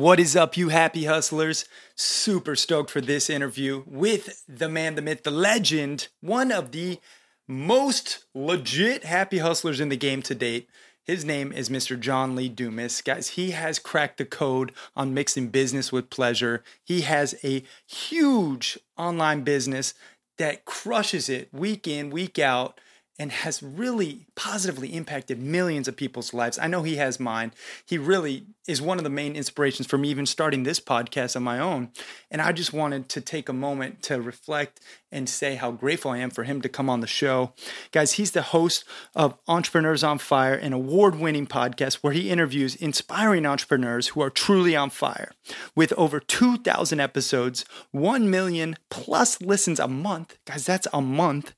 What is up, you happy hustlers? Super stoked for this interview with the man, the myth, the legend, one of the most legit happy hustlers in the game to date. His name is Mr. John Lee Dumas. Guys, he has cracked the code on mixing business with pleasure. He has a huge online business that crushes it week in, week out and has really positively impacted millions of people's lives. I know he has mine. He really is one of the main inspirations for me even starting this podcast on my own. And I just wanted to take a moment to reflect and say how grateful I am for him to come on the show. Guys, he's the host of Entrepreneurs on Fire, an award winning podcast where he interviews inspiring entrepreneurs who are truly on fire. With over 2,000 episodes, 1 million plus listens a month, guys, that's a month,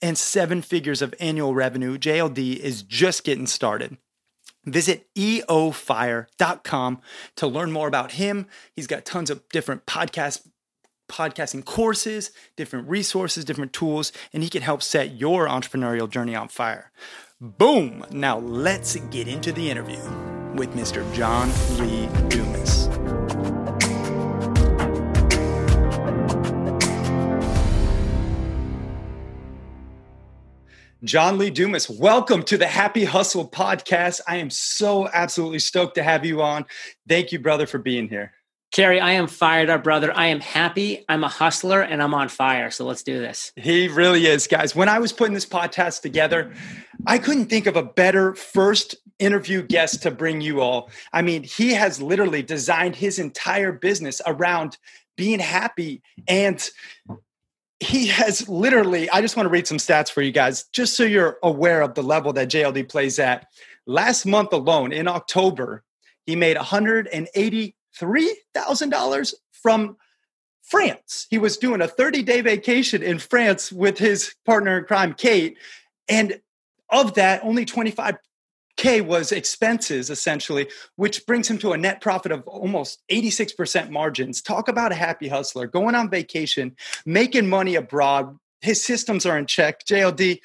and seven figures of annual revenue, JLD is just getting started. Visit eofire.com to learn more about him. He's got tons of different podcast podcasting courses, different resources, different tools, and he can help set your entrepreneurial journey on fire. Boom! Now let's get into the interview with Mr. John Lee Dumas. John Lee Dumas, welcome to the Happy Hustle podcast. I am so absolutely stoked to have you on. Thank you, brother, for being here. Cary, I am fired up, brother. I am happy. I'm a hustler and I'm on fire. So let's do this. He really is, guys. When I was putting this podcast together, I couldn't think of a better first interview guest to bring you all. I mean, he has literally designed his entire business around being happy and he has literally, I just want to read some stats for you guys, just so you're aware of the level that JLD plays at. Last month alone, in October, he made $183,000 from France. He was doing a 30 day vacation in France with his partner in crime, Kate. And of that, only 25 K was expenses essentially, which brings him to a net profit of almost 86% margins. Talk about a happy hustler going on vacation, making money abroad. His systems are in check. JLD,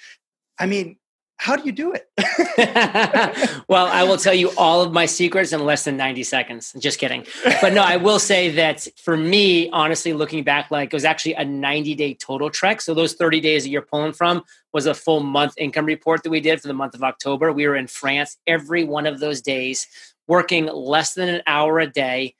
I mean, how do you do it? well, I will tell you all of my secrets in less than 90 seconds. Just kidding. But no, I will say that for me, honestly, looking back, like it was actually a 90 day total trek. So those 30 days that you're pulling from was a full month income report that we did for the month of October. We were in France every one of those days, working less than an hour a day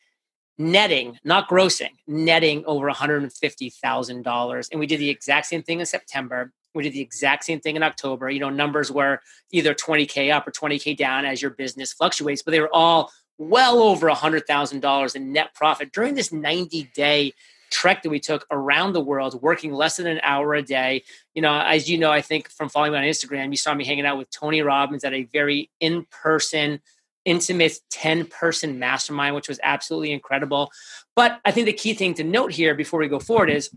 netting, not grossing, netting over $150,000. And we did the exact same thing in September. We did the exact same thing in October. You know, numbers were either 20K up or 20K down as your business fluctuates, but they were all well over $100,000 in net profit during this 90 day trek that we took around the world, working less than an hour a day. You know, as you know, I think from following me on Instagram, you saw me hanging out with Tony Robbins at a very in person, intimate 10 person mastermind, which was absolutely incredible. But I think the key thing to note here before we go forward is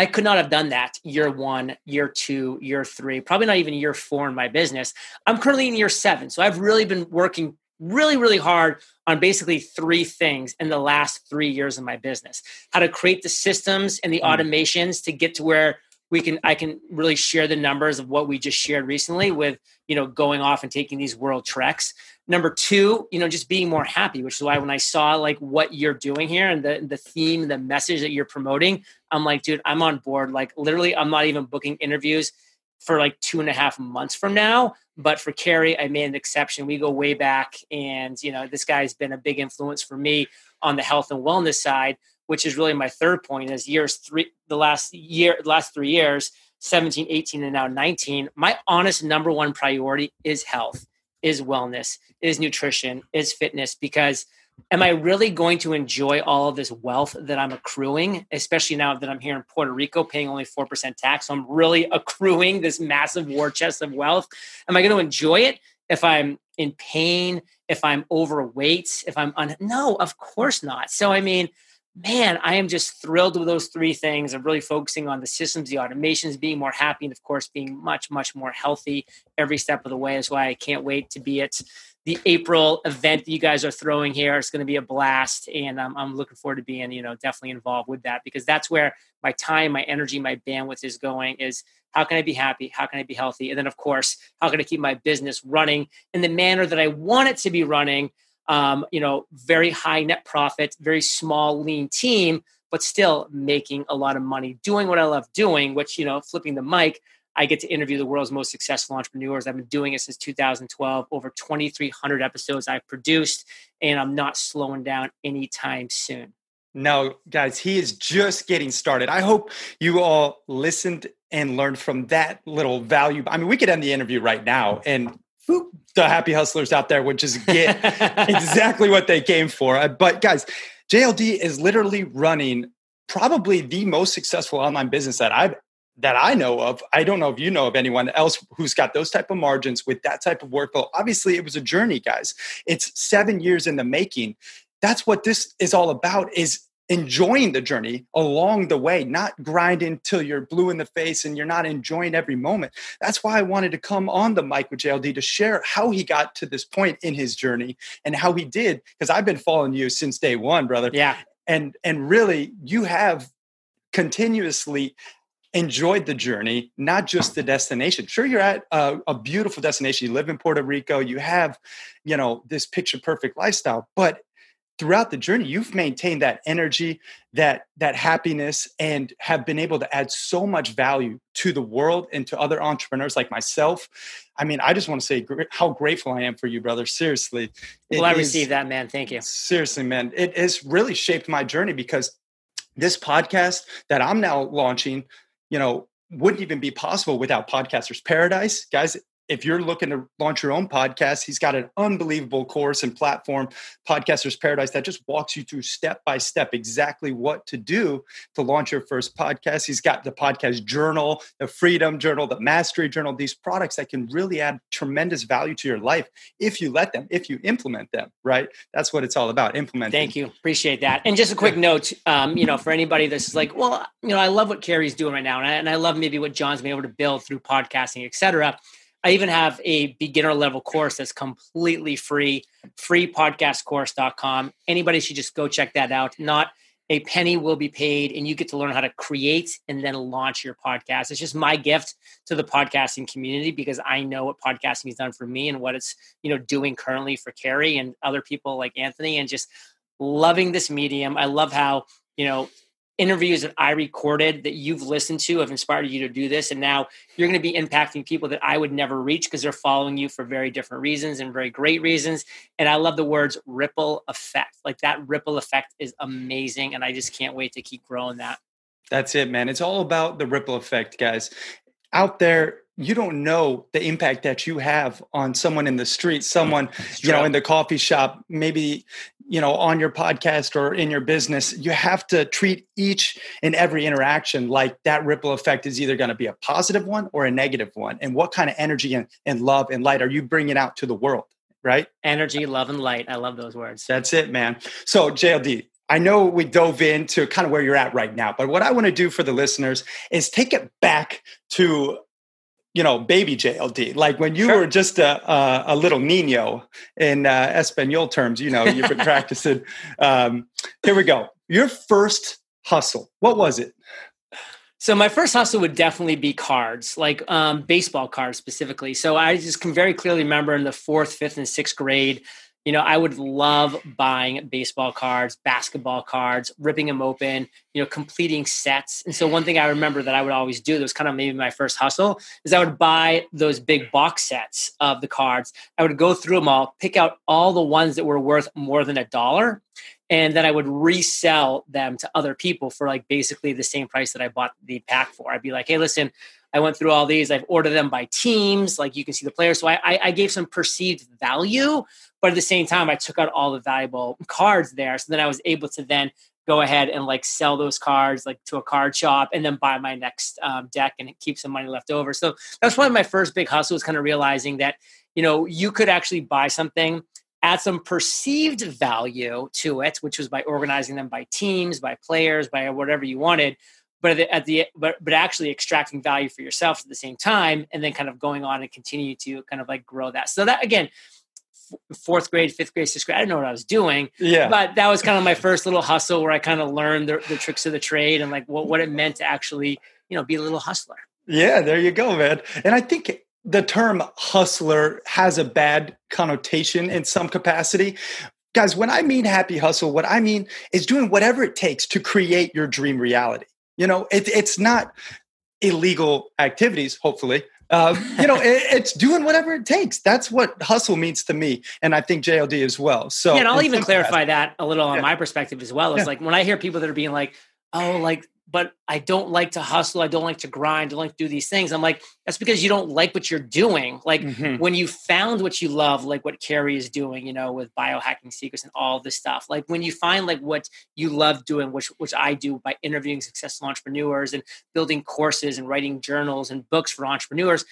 I could not have done that year one, year two, year three, probably not even year four in my business. I'm currently in year seven. So I've really been working really, really hard on basically three things in the last three years of my business how to create the systems and the mm. automations to get to where we can i can really share the numbers of what we just shared recently with you know going off and taking these world treks number two you know just being more happy which is why when i saw like what you're doing here and the the theme the message that you're promoting i'm like dude i'm on board like literally i'm not even booking interviews for like two and a half months from now but for cary I made an exception. We go way back, and you know, this guy's been a big influence for me on the health and wellness side which is really my third point is years three the last year last three years 17 18 and now 19 my honest number one priority is health is wellness is nutrition is fitness because am I really going to enjoy all of this wealth that I'm accruing, especially now that I'm here in Puerto Rico paying only 4% tax? So I'm really accruing this massive war chest of wealth. Am I going to enjoy it if I'm in pain, if I'm overweight, if I'm un- no, of course not. So I mean, man, I am just thrilled with those three things of really focusing on the systems, the automations, being more happy, and of course, being much, much more healthy every step of the way. Is why I can't wait to be at the April event that you guys are throwing here. It's going to be a blast, and um, I'm looking forward to being, you know, definitely involved with that because that's where my time, my energy, my bandwidth is going. Is how can I be happy? How can I be healthy? And then, of course, how can I keep my business running in the manner that I want it to be running? Um, you know, very high net profit, very small, lean team, but still making a lot of money, doing what I love doing, which, you know, flipping the mic, I get to interview the world's most successful entrepreneurs. I've been doing it since 2012, over 2,300 episodes I've produced, and I'm not slowing down anytime soon. No, guys, he is just getting started. I hope you all listened and learned from that little value. I mean, we could end the interview right now and the happy hustlers out there would just get exactly what they came for. Uh, but guys, JLD is literally running probably the most successful online business that I've that I know of. I don't know if you know of anyone else who's got those type of margins with that type of workflow. Obviously, it was a journey, guys. It's 7 years in the making. That's what this is all about is enjoying the journey along the way, not grinding till you're blue in the face and you're not enjoying every moment. That's why I wanted to come on the mic with JLD to share how he got to this point in his journey and how he did. Because I've been following you since day one, brother. Yeah. And and really, you have continuously enjoyed the journey, not just the destination. Sure, you're at a, a, beautiful destination. You live in Puerto Rico. You have, you know, this picture perfect lifestyle, but throughout the journey you've maintained that energy that that happiness and have been able to add so much value to the world and to other entrepreneurs like myself. I mean i just want to say how grateful i am for you brother. Seriously well i received that man. Thank you. Seriously man it has really shaped my journey because this podcast that i'm now launching you know wouldn't even be possible without podcasters paradise. Guys if you're looking to launch your own podcast, he's got an unbelievable course and platform, Podcasters Paradise, that just walks you through step by step exactly what to do to launch your first podcast. He's got the podcast journal, the Freedom Journal, the Mastery Journal, these products that can really add tremendous value to your life if you let them, if you implement them, right? That's what it's all about, implementing. Thank you. Appreciate that. And just a quick note, um, you know, for anybody that's like, well, you know, I love what Cary's doing right now, and I, and I love maybe what John's been able to build through podcasting, et cetera I even have a beginner level course that's completely free, freepodcastcourse.com. Anybody should just go check that out. Not a penny will be paid, and you get to learn how to create and then launch your podcast. It's just my gift to the podcasting community because I know what podcasting has done for me and what it's you know doing currently for Cary and other people like Anthony, and just loving this medium. I love how you know interviews that I recorded that you've listened to have inspired you to do this. And now you're going to be impacting people that I would never reach because they're following you for very different reasons and very great reasons. And I love the words ripple effect. Like that ripple effect is amazing. And I just can't wait to keep growing that. That's it, man. It's all about the ripple effect, guys. Out there, you don't know the impact that you have on someone in the street, someone, you know, in the coffee shop, maybe you know on your podcast or in your business. You have to treat each and every interaction like that ripple effect is either going to be a positive one or a negative one. And what kind of energy and, and love and light are you bringing out to the world right? Energy love and light. I love those words. That's it man. So jld I know we dove into kind of where you're at right now, but what I want to do for the listeners is take it back to you know, baby JLD. Like when you sure. were just a, a, a, little Nino in uh, Espanol terms, you know, you've been practicing. Um, here we go. Your first hustle, what was it? So my first hustle would definitely be cards, like um, baseball cards specifically. So I just can very clearly remember in the fourth, fifth, and sixth grade, you know, I would love buying baseball cards, basketball cards, ripping them open, you know, completing sets. And so one thing I remember that I would always do that was kind of maybe my first hustle is I would buy those big box sets of the cards. I would go through them all, pick out all the ones that were worth more than a dollar, and then I would resell them to other people for like basically the same price that I bought the pack for. I'd be like, "Hey, listen, I went through all these. I've ordered them by teams. Like you can see the players. So I, I, I gave some perceived value, but at the same time, I took out all the valuable cards there. So then I was able to then go ahead and like sell those cards like to a card shop and then buy my next um, deck and keep some money left over. So that's one of my first big hustles, kind of realizing that you know you could actually buy something add some perceived value to it, which was by organizing them by teams, by players, by whatever you wanted. But at the but but actually extracting value for yourself at the same time, and then kind of going on and continue to kind of like grow that. So that again, fourth grade, fifth grade, sixth grade. I didn't know what I was doing. Yeah. But that was kind of my first little hustle where I kind of learned the, the tricks of the trade and like what, what it meant to actually, you know, be a little hustler. Yeah, there you go, man. And I think the term hustler has a bad connotation in some capacity. Guys, when I mean happy hustle, what I mean is doing whatever it takes to create your dream reality. You know, it, it's not illegal activities, hopefully, um, you know, it, it's doing whatever it takes. That's what hustle means to me, and I think JLD as well. So, yeah, and I'll even clarify that a little on yeah. my perspective as well. It's yeah. like when I hear people that are being like, "Oh, like but I don't like to hustle. I don't like to grind. I don't like to do these things. I'm like, that's because you don't like what you're doing. Like mm-hmm. when you found what you love, like what Cary is doing, you know, with biohacking secrets and all this stuff. Like when you find like what you love doing, which which I do by interviewing successful entrepreneurs and building courses and writing journals and books for entrepreneurs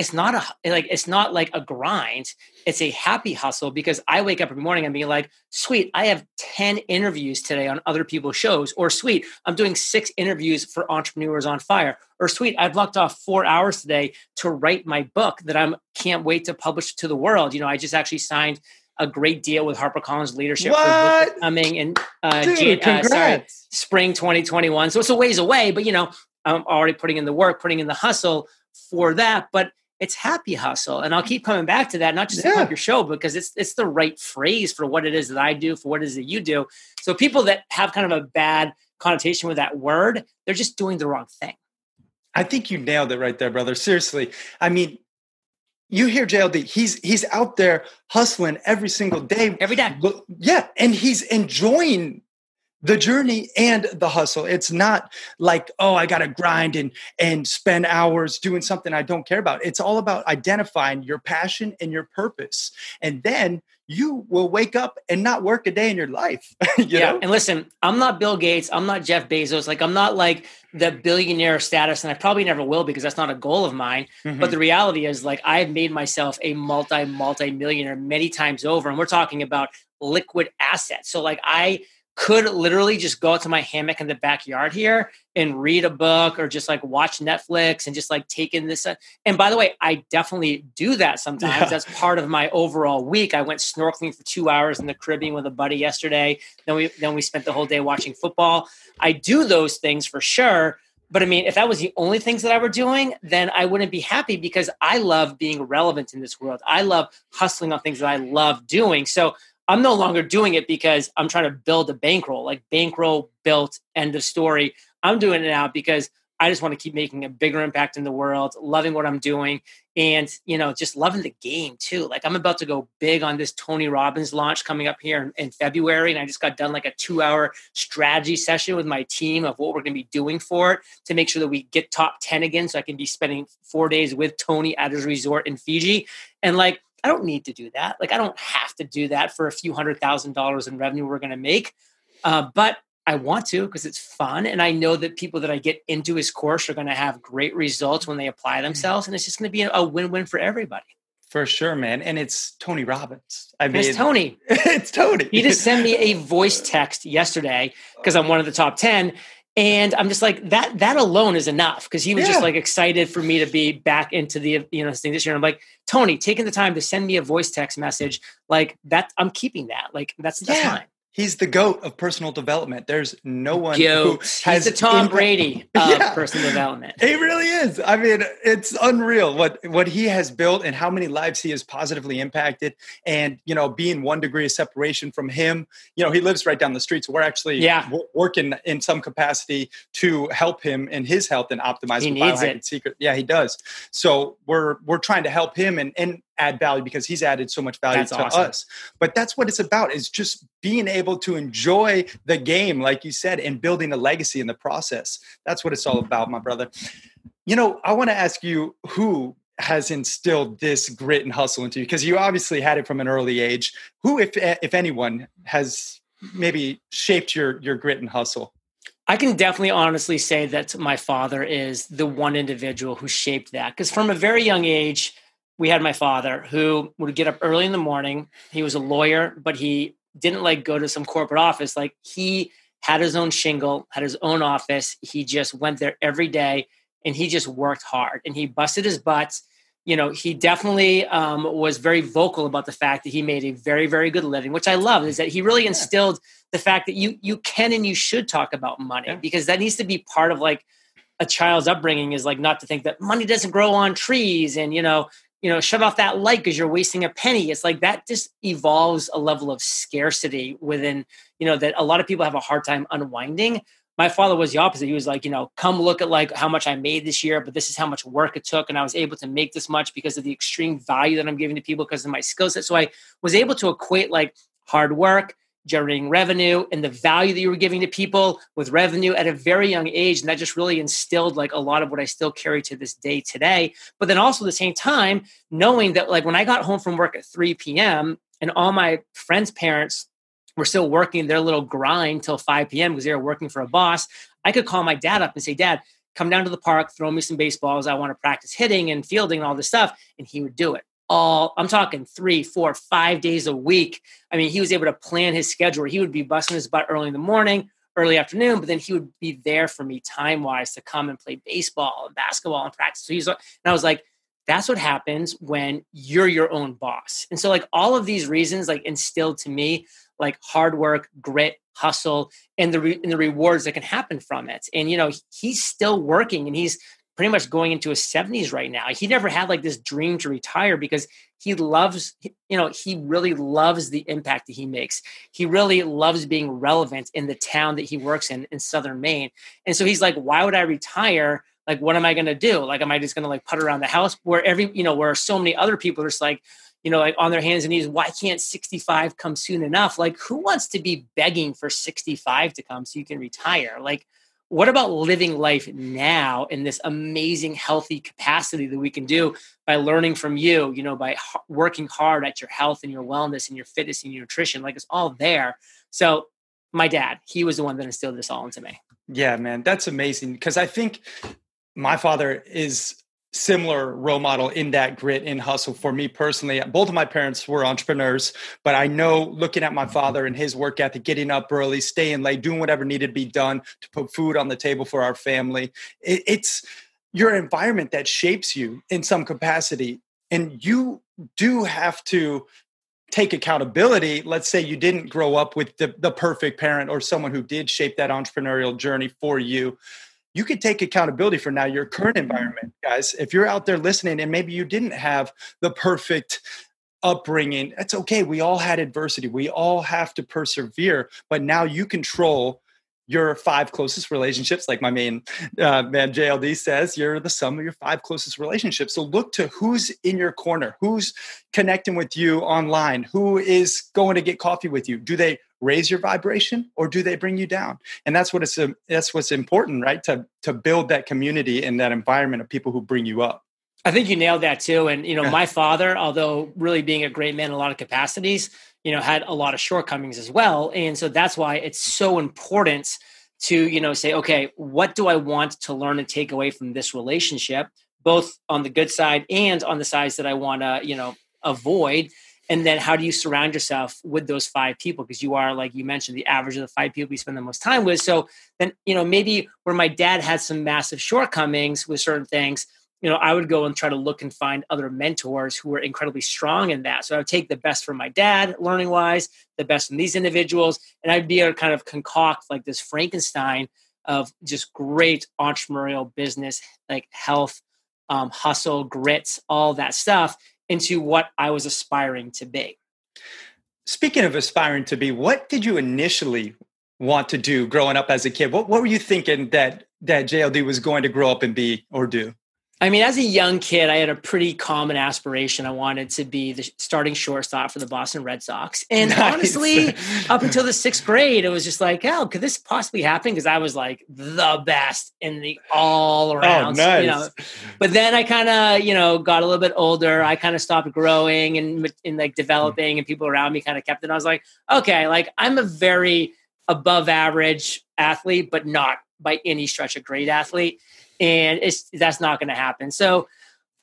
it's not a like it's not like a grind it's a happy hustle because i wake up every morning and be like sweet i have 10 interviews today on other people's shows or sweet i'm doing six interviews for entrepreneurs on fire or sweet i've blocked off four hours today to write my book that i'm can't wait to publish to the world you know i just actually signed a great deal with HarperCollins Leadership What coming in uh, Dude, Jan- uh, sorry, spring 2021. So it's a ways away, but you know, I'm already putting in the work, putting in the hustle for that. But it's happy hustle and i'll keep coming back to that not just yeah. your show because it's it's the right phrase for what it is that i do for what it is that you do so people that have kind of a bad connotation with that word they're just doing the wrong thing i think you nailed it right there brother seriously i mean you hear JLD, he's he's out there hustling every single day. Every day. Yeah. And he's enjoying the journey and the hustle. It's not like oh i gotta grind and and spend hours doing something i don't care about. It's all about identifying your passion and your purpose. And then you will wake up and not work a day in your life you yeah know? and listen i'm not bill gates i'm not jeff bezos like i'm not like the billionaire status and i probably never will because that's not a goal of mine. Mm-hmm. but the reality is like i've made myself a multi multi millionaire many times over and we're talking about liquid assets. So like i could literally just go out to my hammock in the backyard here and read a book or just like watch Netflix and just like take in this. Uh, and by the way, I definitely do that sometimes. Yeah. That's part of my overall week. I went snorkeling for two hours in the Caribbean with a buddy yesterday. Then we then we spent the whole day watching football. I do those things for sure. But I mean, if that was the only things that I were doing, then I wouldn't be happy because I love being relevant in this world. I love hustling on things that I love doing. So I'm no longer doing it because I'm trying to build a bankroll, like bankroll built, end of story. I'm doing it now because I just want to keep making a bigger impact in the world, loving what I'm doing, and you know, just loving the game too. Like I'm about to go big on this Tony Robbins launch coming up here in, in February, and I just got done like a two-hour strategy session with my team of what we're going to be doing for it to make sure that we get top ten again, so I can be spending four days with Tony at his resort in Fiji, and like I don't need to do that. Like I don't have to do that for a few hundred thousand dollars in revenue we're going to make. Uh, but I want to because it's fun. And I know that people that I get into his course are going to have great results when they apply mm-hmm. themselves. And it's just going to be a win win for everybody. For sure, man. And it's Tony Robbins. I mean, it's Tony. it's Tony. He just sent me a voice text yesterday because I'm one of the top 10 and i'm just like that that alone is enough because he was yeah. just like excited for me to be back into the you know thing this year and i'm like tony taking the time to send me a voice text message like that i'm keeping that like that's that's yeah. fine He's the goat of personal development. There's no one goat. who has He's the Tom impact. Brady of yeah. personal development. He really is. I mean, it's unreal what what he has built and how many lives he has positively impacted. And you know, being one degree of separation from him, you know, he lives right down the street. So we're actually yeah. w- working in some capacity to help him in his health and optimize he needs it. secret. Yeah, he does. So we're we're trying to help him and and add value because he's added so much value that's to awesome. us. But that's what it's about is just being able to enjoy the game, like you said, and building a legacy in the process. That's what it's all about, my brother. you know, I want to ask you who has instilled this grit and hustle into you because you obviously had it from an early age. Who, if eh, if anyone, has maybe shaped your your grit and hustle? I can definitely honestly say that my father is the one individual who shaped that because from a very young age, we had my father who would get up early in the morning. He was a lawyer, but he didn't like go to some corporate office. Like he had his own shingle, had his own office. He just went there every day and he just worked hard and he busted his butts. You know, he definitely um, was very vocal about the fact that he made a very, very good living, which I love. Is that he really instilled the fact that you you can and you should talk about money yeah. because that needs to be part of like a child's upbringing. Is like not to think that money doesn't grow on trees and you know you know shut off that light because you're wasting a penny. It's like that just evolves a level of scarcity within you know that a lot of people have a hard time unwinding my father was the opposite. He was like, you know, come look at like how much I made this year, but this is how much work it took. And I was able to make this much because of the extreme value that I'm giving to people because of my skill set. So I was able to equate like hard work, generating revenue, and the value that you were giving to people with revenue at a very young age. And that just really instilled like a lot of what I still carry to this day today. But then also at the same time, knowing that like when I got home from work at 3 p.m. and all my friends' parents were still working their little grind till 5 p.m. because they were working for a boss, I could call my dad up and say, Dad, come down to the park, throw me some baseballs. I want to practice hitting and fielding and all this stuff. And he would do it. All I'm talking three, four, five days a week. I mean, he was able to plan his schedule. He would be busting his butt early in the morning, early afternoon, but then he would be there for me time wise to come and play baseball and basketball and practice. So he's and I was like, that's what happens when you're your own boss. And so like all of these reasons like instilled to me like hard work, grit, hustle, and the re- and the rewards that can happen from it. And you know, he's still working, and he's pretty much going into his 70s right now. He never had like this dream to retire because he loves, you know, he really loves the impact that he makes. He really loves being relevant in the town that he works in in southern Maine. And so he's like, why would I retire? Like, what am I going to do? Like, am I just going to like put around the house where every, you know, where so many other people are just like, you know, like on their hands and knees, why can't 65 come soon enough? Like, who wants to be begging for 65 to come so you can retire? Like, what about living life now in this amazing, healthy capacity that we can do by learning from you, you know, by working hard at your health and your wellness and your fitness and your nutrition? Like, it's all there. So, my dad, he was the one that instilled this all into me. Yeah, man, that's amazing. Because I think my father is similar role model in that grit and hustle for me personally. Both of my parents were entrepreneurs, but I know looking at my father and his work ethic, getting up early, staying late, doing whatever needed to be done to put food on the table for our family. It, it's your environment that shapes you in some capacity. And you do have to take accountability. Let's say you didn't grow up with the, the perfect parent or someone who did shape that entrepreneurial journey for you you could take accountability for now your current environment, guys. If you're out there listening and maybe you didn't have the perfect upbringing, that's okay. We all had adversity. We all have to persevere, but now you control your five closest relationships, like my main uh, man JLD says, you're the sum of your five closest relationships. So look to who's in your corner, who's connecting with you online, who is going to get coffee with you. Do they raise your vibration or do they bring you down? And that's what it's um, that's what's important right to to build that community and that environment of people who bring you up. I think you nailed that too and you know my father although really being a great man in a lot of capacities you know had a lot of shortcomings as well and so that's why it's so important to you know say okay what do i want to learn and take away from this relationship both on the good side and on the sides that i want to you know avoid and then how do you surround yourself with those five people? Because you are like you mentioned the average of the five people you spend the most time with. So then you know maybe where my dad had some massive shortcomings with certain things you know i would go and try to look and find other mentors who were incredibly strong in that. So i would take the best from my dad learning wise the best from these individuals and i'd be able to kind of concoct like this frankenstein of just great entrepreneurial business like health um, hustle grits all that stuff into what I was aspiring to be. Speaking of aspiring to be, what did you initially want to do growing up as a kid? What, what were you thinking that that JLD was going to grow up and be or do? I mean, as a young kid, I had a pretty common aspiration. I wanted to be the starting shortstop for the Boston Red Sox. And nice. honestly, up until the sixth grade, it was just like, oh, could this possibly happen? Because I was like the best in the all around. Oh, nice. You know? But then I kind of, you know, got a little bit older. I kind of stopped growing and, and like developing, and people around me kind of kept it. I was like, okay, like I'm a very above average athlete, but not by any stretch a great athlete and it's that's not going to happen. So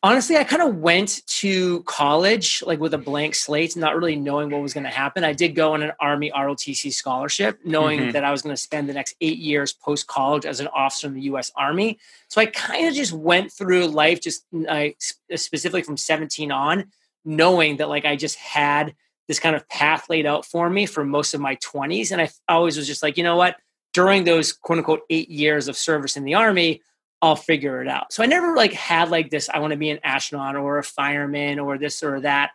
honestly, I kind of went to college like with a blank slate, not really knowing what was going to happen. I did go on an Army ROTC scholarship, knowing mm-hmm. that I was going to spend the next eight years post college as an officer in the U.S. Army. So I kind of just went through life, just uh, specifically from 17 on, knowing that like I just had this kind of path laid out for me for most of my 20s, and I always was just like, you know what? During those quote unquote eight years of service in the Army, I'll figure it out. So I never like had like this, I want to be an astronaut or a fireman or this or that.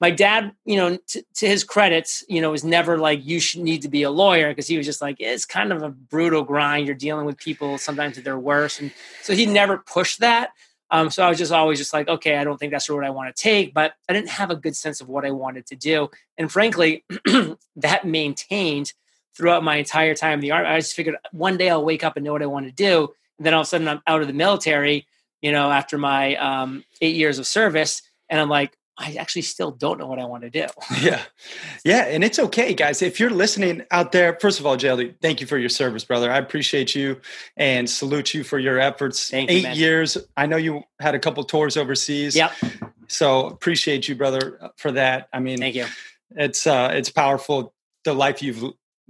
My dad, you know, t- to his credits, you know, was never like, you should need to be a lawyer because he was just like, it's kind of a brutal grind. You're dealing with people sometimes that they're worse. And so he never pushed that. Um, so I was just always just like, okay, I don't think that's road I want to take, but I didn't have a good sense of what I wanted to do. And frankly, that maintained throughout my entire time in the art. I just figured one day I'll wake up and know what I want to do and then all of a sudden I'm out of the military, you know, after my um, eight years of service. And I'm like, I actually still don't know what I want to do. yeah. Yeah. And it's okay, guys. If you're listening out there, first of all, Jelly, thank you for your service, brother. I appreciate you and salute you for your efforts. Thank Eight you, years. I know you had a couple tours overseas. Yep. So appreciate you, brother, for that. I mean, thank you. It's uh it's powerful the life you've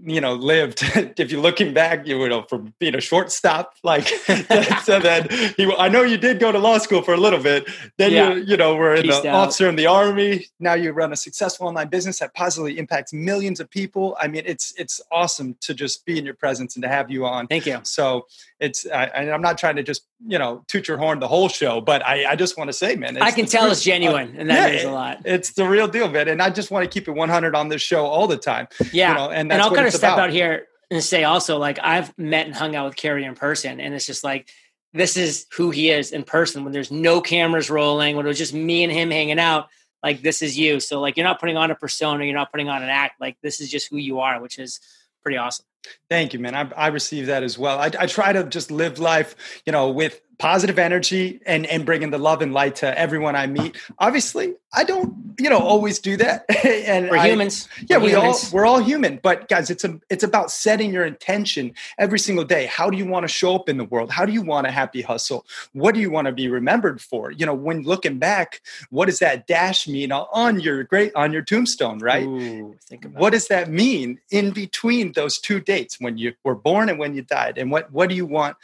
you know lived. If you're looking back you know from being a shortstop like so then he i know you did go to law school for a little bit. Then yeah. you you know were an officer in the army. Now you run a successful online business that positively impacts millions of people. I mean it's it's awesome to just be in your presence and to have you on. Thank you. So it's I, i'm not trying to just you know toot your horn the whole show but i i just want to say man i can tell it's genuine and that yeah, means a lot. it's the real deal man and i just want to keep it 100 on this show all the time. Yeah you know, and, and i'll step about. out here and say also like I've met and hung out with Cary in person, and it's just like this is who he is in person when there's no cameras rolling, when it was just me and him hanging out. Like this is you. So like you're not putting on a persona, you're not putting on an act. Like this is just who you are, which is pretty awesome. Thank you, man. I, I receive that as well. I, I try to just live life, you know, with positive energy and and bringing the love and light to everyone I meet. Obviously, I don't, you know, always do that. and we're I, humans. Yeah, we're we humans. all we're all human. But guys, it's a it's about setting your intention every single day. How do you want to show up in the world? How do you want a happy hustle? What do you want to be remembered for? You know, when looking back, what does that dash mean on your great on your tombstone, right? Ooh, what does that mean in between those two dates when you were born and when you died? And what what do you want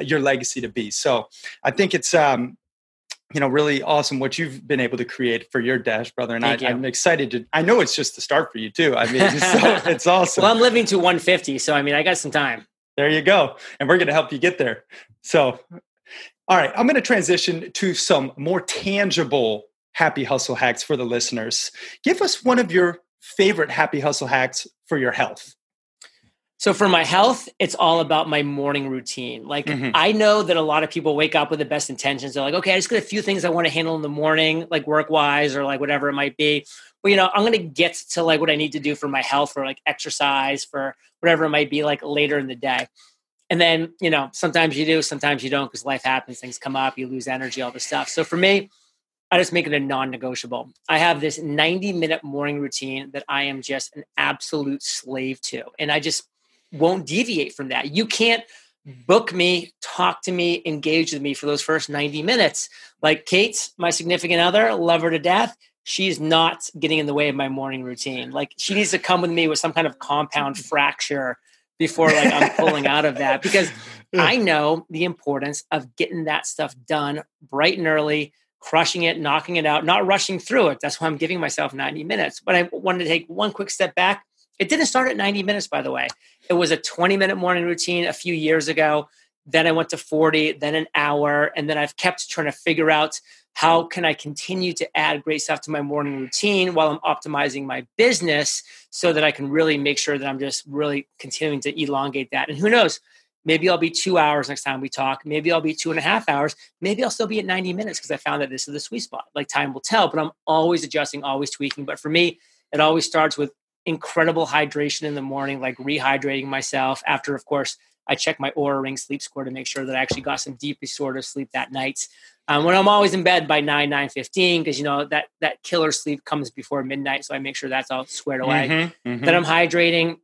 your legacy to be. So I think it's um, you know really awesome what you've been able to create for your dash brother and I, am excited to i know it's just the start for you too. I mean it's, so, it's awesome well i'm living to 150 so i mean i got some time. There you go and we're going to help you get there. So all right i'm going to transition to some more tangible happy hustle hacks for the listeners. Give us one of your favorite happy hustle hacks for your health so for my health, it's all about my morning routine. Like mm-hmm. I know that a lot of people wake up with the best intentions. They're like, okay, I just got a few things I want to handle in the morning, like work wise or like whatever it might be. But you know, I'm gonna get to like what I need to do for my health or like exercise for whatever it might be like later in the day. And then, you know, sometimes you do, sometimes you don't because life happens, things come up, you lose energy, all this stuff. So for me, I just make it a non negotiable. I have this 90 minute morning routine that I am just an absolute slave to. And I just won't deviate from that. You can't book me, talk to me, engage with me for those first 90 minutes. Like Kate, my significant other, love her to death. She's not getting in the way of my morning routine. Like she needs to come with me with some kind of compound fracture before like I'm pulling out of that because I know the importance of getting that stuff done bright and early, crushing it, knocking it out, not rushing through it. That's why I'm giving myself 90 minutes. But I wanted to take one quick step back it didn't start at 90 minutes, by the way. It was a 20 minute morning routine a few years ago. Then I went to 40, then an hour. And then I've kept trying to figure out how can I continue to add great stuff to my morning routine while I'm optimizing my business so that I can really make sure that I'm just really continuing to elongate that. And who knows, Maybe I'll be two hours next time we talk. Maybe I'll be two and a half hours. Maybe I'll still be at 90 minutes because I found that this is the sweet spot. Like time will tell, but I'm always adjusting, always tweaking. But for me, it always starts with incredible hydration in the morning, like rehydrating myself. After, of course, I check my Oura Ring sleep score to make sure that I actually got some deep restorative sleep that night. Um, when I'm always in bed by nine nine fifteen, because you know that that killer sleep comes before midnight, so I make sure that's all squared away. Mm-hmm, mm-hmm. Then I'm hydrating,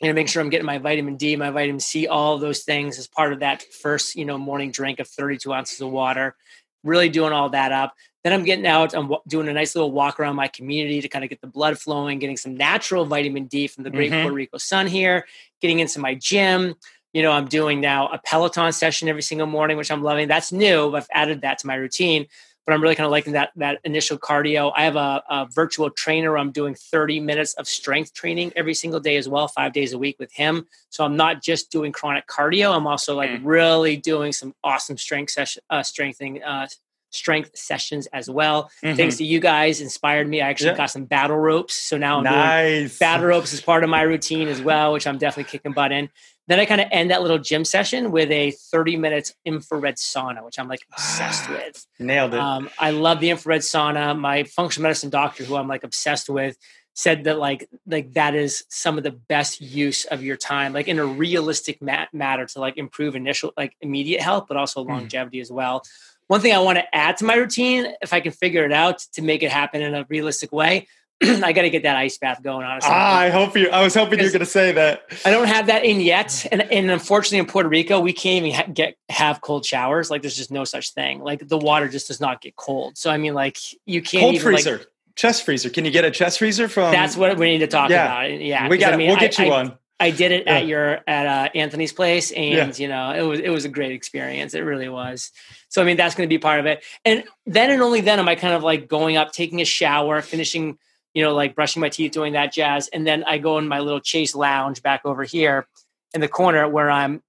you know, make sure I'm getting my vitamin D, my vitamin C, all those things as part of that first, you know, morning drink of 32 ounces of water. Really doing all that up. Then I'm getting out. I'm doing a nice little walk around my community to kind of get the blood flowing, getting some natural vitamin D from the great mm-hmm. Puerto Rico sun here. Getting into my gym. You know, I'm doing now a Peloton session every single morning, which I'm loving. That's new. I've added that to my routine but I'm really kind of liking that that initial cardio. I have a, a, virtual trainer. I'm doing 30 minutes of strength training every single day as well, five days a week with him. So I'm not just doing chronic cardio. I'm also like mm. really doing some awesome strength session, uh, strengthening, uh, strength sessions as well. Mm-hmm. Thanks to you guys, inspired me. I actually yeah. got some battle ropes, so now I'm nice. doing battle ropes as part of my routine as well, which I'm definitely kicking butt in. Then I kind of end that little gym session with a 30 minutes infrared sauna, which I'm like obsessed with. Nailed it. Um, I love the infrared sauna. My functional medicine doctor, who I'm like obsessed with, said that like like that is some of the best use of your time, like in a realistic mat- matter to like improve initial like immediate health, but also hmm. longevity mm. as well. One thing I want to add to my routine, if I can figure it out to make it happen in a realistic way, I got to get that ice bath going. Honestly, ah, I hope you. I was hoping you were going to say that. I don't have that in yet, and, and unfortunately, in Puerto Rico, we can't even ha- get have cold showers. Like, there's just no such thing. Like, the water just does not get cold. So, I mean, like, you can't cold even, freezer, like, chest freezer. Can you get a chest freezer from? That's what we need to talk yeah. about. Yeah, we got. I mean, we'll get you I, one. I did it yeah. at your at uh, Anthony's place, and yeah. you know it was it was a great experience. It really was. So I mean that's going to be part of it. And then and only then am I kind of like going up, taking a shower, finishing you know, like brushing my teeth, doing that jazz. And then I go in my little chase lounge back over here in the corner where I'm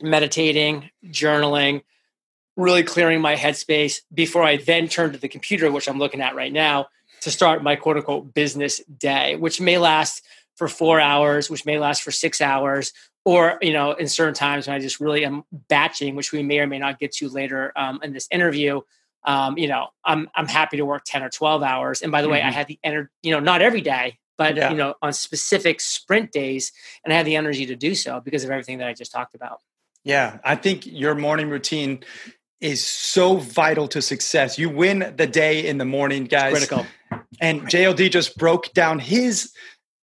meditating, journaling, really clearing my headspace before I then turn to the computer, which I'm looking at right now, to start my quote unquote business day, which may last for four hours, which may last for six hours, or you know, in certain times when I just really am batching, which we may or may not get to later um, in this interview um, you know, I'm I'm happy to work 10 or 12 hours. And by the mm-hmm. way, I mm-hmm. had the energy, you know, not every day, but yeah. you know, on specific sprint days, and I had the energy to do so because of everything that I just talked about. Yeah, I think your morning routine is so vital to success. You win the day in the morning, guys. Critical. And JLD just broke down his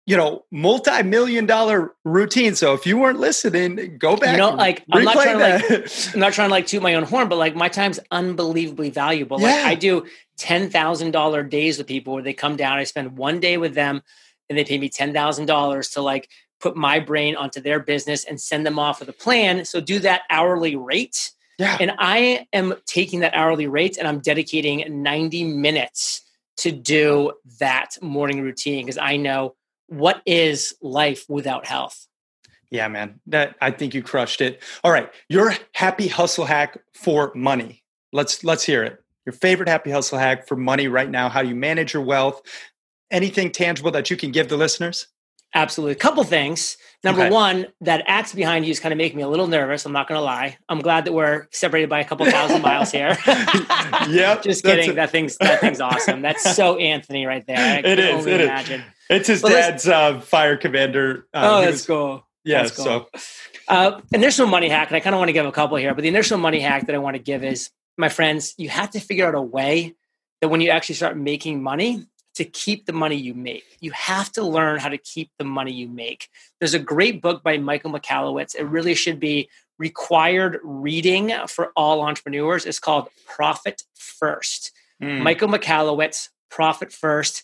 you know, multi-million dollar routine. So if you weren't listening, go back. You know, like I'm not trying that. to like I'm not trying to like toot my own horn, but like my time's unbelievably valuable. Yeah. Like I do ten thousand dollar days with people where they come down, I spend one day with them and they pay me ten thousand dollars to like put my brain onto their business and send them off with a plan. So do that hourly rate. Yeah. And I am taking that hourly rate and I'm dedicating 90 minutes to do that morning routine because I know what is life without health? Yeah, man. That I think you crushed it. All right, your happy hustle hack for money. Let's let's hear it. Your favorite happy hustle hack for money right now, how you manage your wealth. Anything tangible that you can give the listeners? Absolutely. A couple things. Number okay. one, that axe behind you is kind of making me a little nervous. I'm not going to lie. I'm glad that we're separated by a couple thousand miles here. yeah. Just kidding. That thing's that thing's awesome. That's so Anthony right there. I it is. It imagine. Is. It's his dad's uh, fire commander. Uh, oh, that's was, cool. Yeah. That's cool. So, uh, initial money hack, and I kind of want to give a couple here, but the initial money hack that I want to give is, my friends, you have to figure out a way that when you actually start making money, to keep the money you make. You have to learn how to keep the money you make. There's a great book by Michael Michalowicz. It really should be required reading for all entrepreneurs. It's called Profit First. Mm. Michael Michalowicz, Profit First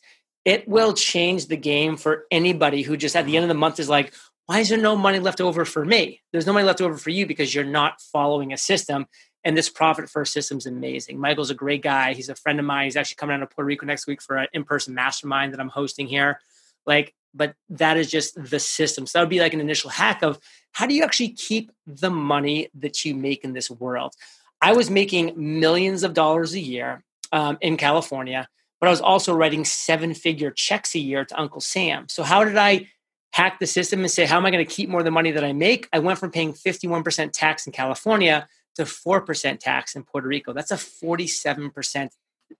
it will change the game for anybody who just at the end of the month is like, why is there no money left over for me? There's no money left over for you because you're not following a system. And this profit first system is amazing. Michael's a great guy. He's a friend of mine. He's actually coming down to Puerto Rico next week for an in-person mastermind that I'm hosting here. Like, but that is just the system. So that would be like an initial hack of how do you actually keep the money that you make in this world? I was making millions of dollars a year um, in California but I was also writing seven figure checks a year to Uncle Sam. So how did I hack the system and say, how am I going to keep more of the money that I make? I went from paying 51% tax in California to 4% tax in Puerto Rico. That's a 47%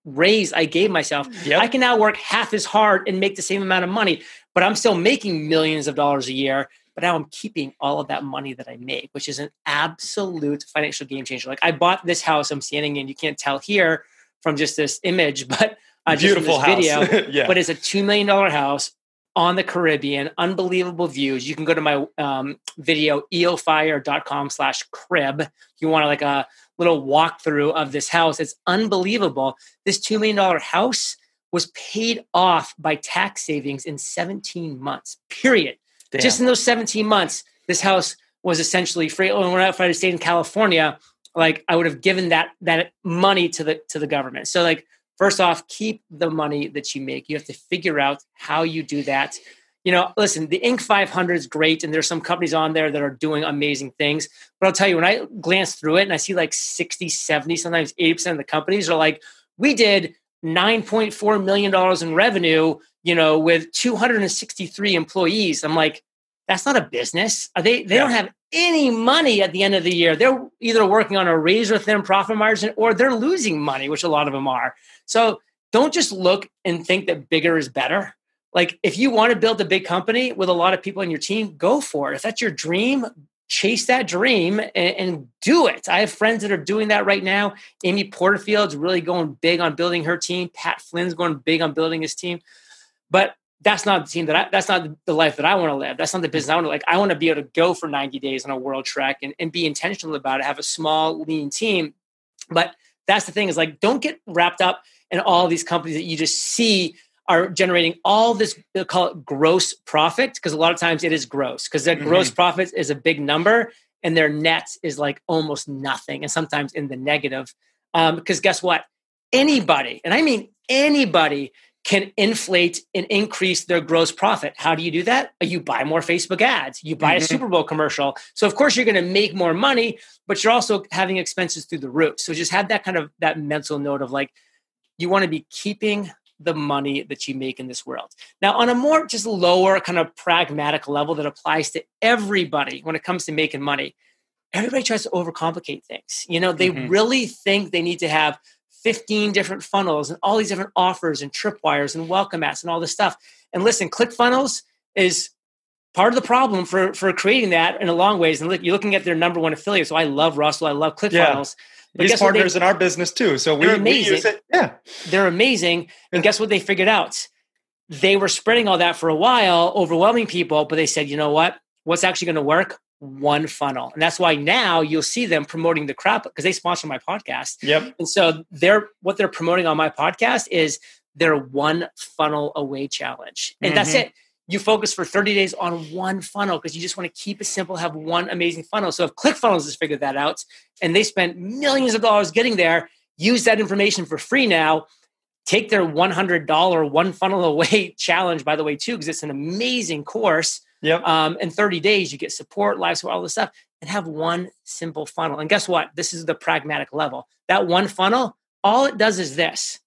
raise I gave myself. Yep. I can now work half as hard and make the same amount of money, but I'm still making millions of dollars a year. But now I'm keeping all of that money that I make, which is an absolute financial game changer. Like I bought this house I'm standing in. You can't tell here from just this image, but uh, beautiful video. yeah. But it's a two million dollar house on the Caribbean, unbelievable views. You can go to my um, video, eofire.com slash crib. You want like a little walkthrough of this house. It's unbelievable. This $2 million house was paid off by tax savings in 17 months, period. Damn. Just in those 17 months, this house was essentially free. Oh, when I, if I had stayed in California, like I would have given that that money to the to the government. So like first off, keep the money that you make. You have to figure out how you do that. You know, listen, the Inc. 500 is great, and there's some companies on there that are doing amazing things. But I'll tell you, when I glance through it and I see like 60, 70, sometimes 80% of the companies are like, we did $9.4 million in revenue, you know, with 263 employees. I'm like, that's not a business. Are they they yeah. don't have any money at the end of the year. They're either working on a razor thin profit margin or they're losing money, which a lot of them are. So don't just look and think that bigger is better. Like if you want to build a big company with a lot of people in your team, go for it. If that's your dream, chase that dream and, and, do it. I have friends that are doing that right now. Amy Porterfield's really going big on building her team. Pat Flynn's going big on building his team. But that's not the team that I, that's not the life that I want to live. That's not the business I want to like. I want to be able to go for 90 days on a world trek and, and be intentional about it, have a small, lean team. But that's the thing is like, don't get wrapped up in all these companies that you just see are generating all this, they call it gross profit, because a lot of times it is gross, because their mm-hmm. gross profit is a big number and their net is like almost nothing and sometimes in the negative. Um, because guess what? Anybody, and I mean anybody, can inflate and increase their gross profit. How do you do that? You buy more Facebook ads, you buy mm-hmm. a Super Bowl commercial. So of course you're going to make more money, but you're also having expenses through the roof. So just have that kind of that mental note of like you want to be keeping the money that you make in this world. Now on a more just lower kind of pragmatic level that applies to everybody when it comes to making money, everybody tries to overcomplicate things. You know, they mm-hmm. really think they need to have 15 different funnels and all these different offers and tripwires and welcome mats and all this stuff. And listen, ClickFunnels is part of the problem for for creating that in a long ways. And look, you're looking at their number one affiliate. So I love Russell. I love ClickFunnels. Yeah. But He's partners in our business too. So we, amazing. We use it. Yeah. They're amazing. And guess what they figured out? They were spreading all that for a while, overwhelming people, but they said, you know what? What's actually going to work? One funnel. And that's why now you'll see them promoting the crap because they sponsor my podcast. Yep. And so they're what they're promoting on my podcast is their one funnel away challenge. And mm-hmm. that's it. You focus for 30 days on one funnel because you just want to keep it simple, have one amazing funnel. So if ClickFunnels has figured that out and they spent millions of dollars getting there, use that information for free now. Take their $100 one funnel away challenge, by the way, too, because it's an amazing course Yep. Um, in 30 days, you get support, live support, all this stuff, and have one simple funnel. And guess what? This is the pragmatic level. That one funnel, all it does is this.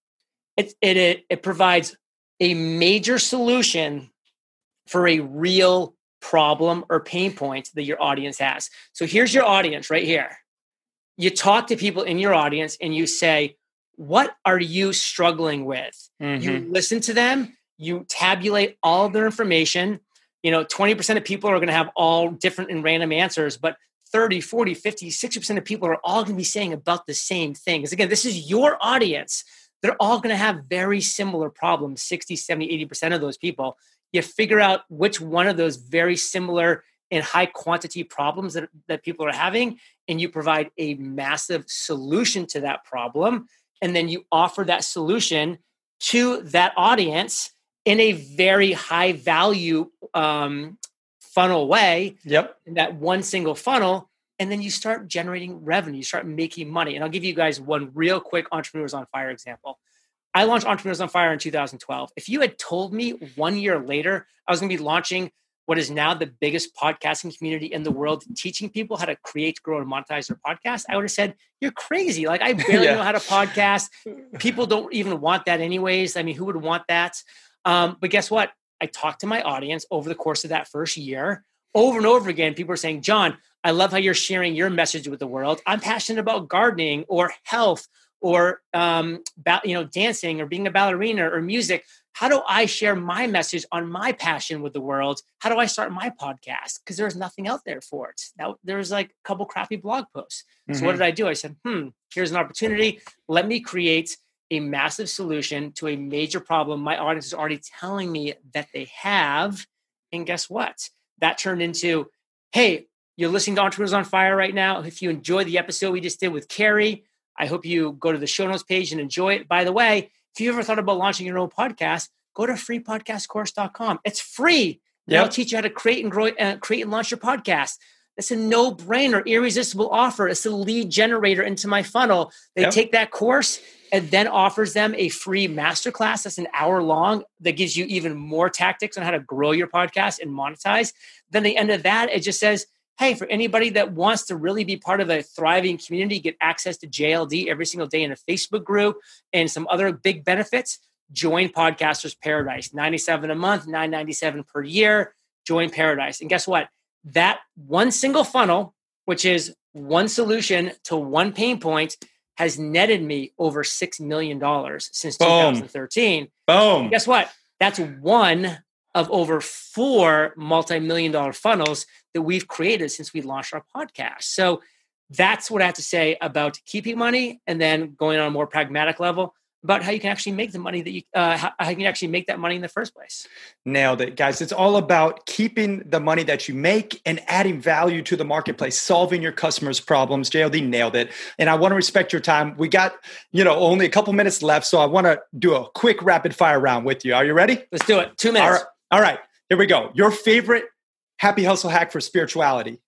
It it it, it provides a major solution for a real problem or pain point that your audience has. So here's your audience right here. You talk to people in your audience and you say, What are you struggling with? Mm-hmm. You listen to them, you tabulate all of their information, you know 20% of people are going to have all different and random answers but 30 40 50 60% of people are all going to be saying about the same things again this is your audience. They're all going to have very similar problems 60 70 80% of those people. You figure out which one of those very similar and high quantity problems that, that people are having and you provide a massive solution to that problem and then you offer that solution to that audience in a very high value um, funnel way. Yep. In that one single funnel. And then you start generating revenue, you start making money. And I'll give you guys one real quick Entrepreneurs on Fire example. I launched Entrepreneurs on Fire in 2012. If you had told me one year later I was going to be launching what is now the biggest podcasting community in the world, teaching people how to create, grow, and monetize their podcast, I would have said, You're crazy. Like, I barely yeah. know how to podcast. People don't even want that, anyways. I mean, who would want that? Um, but guess what? I talked to my audience over the course of that first year. Over and over again, people are saying, John, I love how you're sharing your message with the world. I'm passionate about gardening or health or um, ba- you know dancing or being a ballerina or music. How do I share my message on my passion with the world? How do I start my podcast? Because there's nothing out there for it. Now there's like a couple crappy blog posts. Mm-hmm. So what mm-hmm. did I do? I said, hmm, here's an opportunity. Let me create a massive solution to a major problem my audience is already telling me that they have. And guess what? That turned into, hey, you're listening to Entrepreneurs on Fire right now. If you enjoy the episode we just did with Cary, I hope you go to the show notes page and enjoy it. By the way, if you ever thought about launching your own podcast, go to freepodcastcourse.com. It's free. Yep. I'll teach you how to create and grow, uh, create and launch your podcast. It's a no-brainer, irresistible offer. It's a lead generator into my funnel. They yep. take that course and then offers them a free masterclass that's an hour long that gives you even more tactics on how to grow your podcast and monetize. Then the end of that, it just says, hey, for anybody that wants to really be part of a thriving community, get access to JLD every single day in a Facebook group and some other big benefits, join Podcasters Paradise. 97 a month, 997 per year. Join Paradise. And guess what? That one single funnel, which is one solution to one pain point, has netted me over $6 million since Boom. 2013. Boom. Guess what? That's one of over four multi-million dollar funnels that we've created since we launched our podcast. So that's what I have to say about keeping money and then going on a more pragmatic level about how you can actually make the money that you uh, how you can actually make that money in the first place. Nailed it, guys. It's all about keeping the money that you make and adding value to the marketplace, solving your customers' problems. JLD nailed it. And I want to respect your time. We got, you know, only a couple minutes left, so I want to do a quick rapid fire round with you. Are you ready? Let's do it. 2 minutes. All right. All right. Here we go. Your favorite happy hustle hack for spirituality?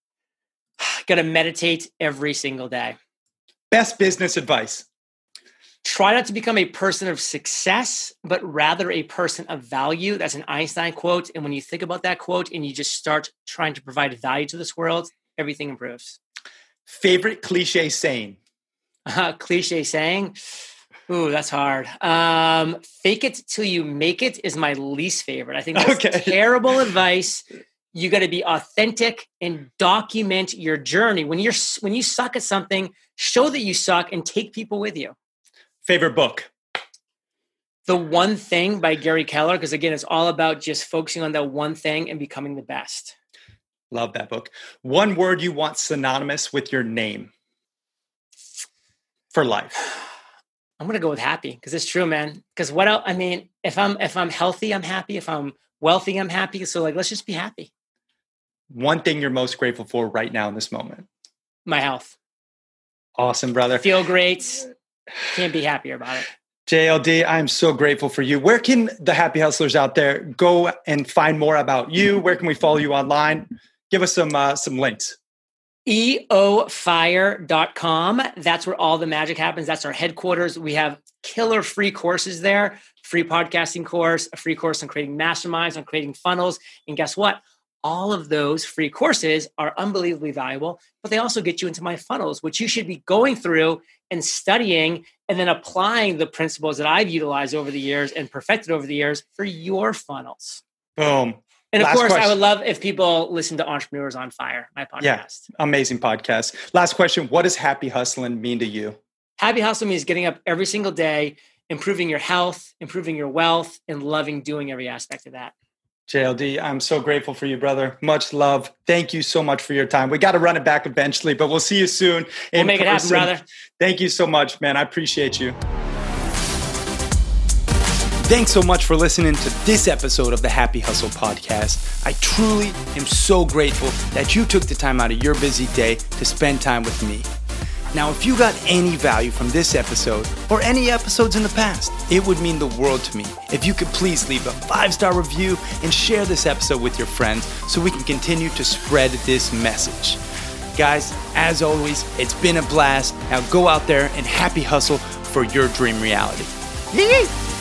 Got to meditate every single day. Best business advice? Try not to become a person of success, but rather a person of value. That's an Einstein quote. And when you think about that quote and you just start trying to provide value to this world, everything improves. Favorite cliche saying? Uh, cliche saying? Ooh, that's hard. Um, fake it till you make it is my least favorite. I think that's okay. terrible advice. You got to be authentic and document your journey. When you're when you suck at something, show that you suck and take people with you. Favorite book? The One Thing by Gary Keller, because again, it's all about just focusing on that one thing and becoming the best. Love that book. One word you want synonymous with your name for life. I'm gonna go with happy because it's true, man. Because what else? I mean, if I'm if I'm healthy, I'm happy. If I'm wealthy, I'm happy. So like, let's just be happy. One thing you're most grateful for right now in this moment. My health. Awesome, brother. Feel great. Can't be happier about it. JLD, I'm so grateful for you. Where can the happy hustlers out there go and find more about you? Where can we follow you online? Give us some uh, some links. eofire.com. That's where all the magic happens. That's our headquarters. We have killer free courses there free podcasting course, a free course on creating masterminds, on creating funnels. And guess what? All of those free courses are unbelievably valuable, but they also get you into my funnels, which you should be going through and studying and then applying the principles that I've utilized over the years and perfected over the years for your funnels. Boom. And of Last course, question. I would love if people listen to Entrepreneurs on Fire, my podcast. Yeah, amazing podcast. Last question What does happy hustling mean to you? Happy hustling means getting up every single day, improving your health, improving your wealth, and loving doing every aspect of that. JLD, I'm so grateful for you, brother. Much love. Thank you so much for your time. We got to run it back eventually, but we'll see you soon. We'll make person. it happen, brother. Thank you so much, man. I appreciate you. Thanks so much for listening to this episode of the Happy Hustle Podcast. I truly am so grateful that you took the time out of your busy day to spend time with me. Now, if you got any value from this episode or any episodes in the past, it would mean the world to me if you could please leave a five star review and share this episode with your friends so we can continue to spread this message. Guys, as always, it's been a blast. Now go out there and happy hustle for your dream reality. Yee!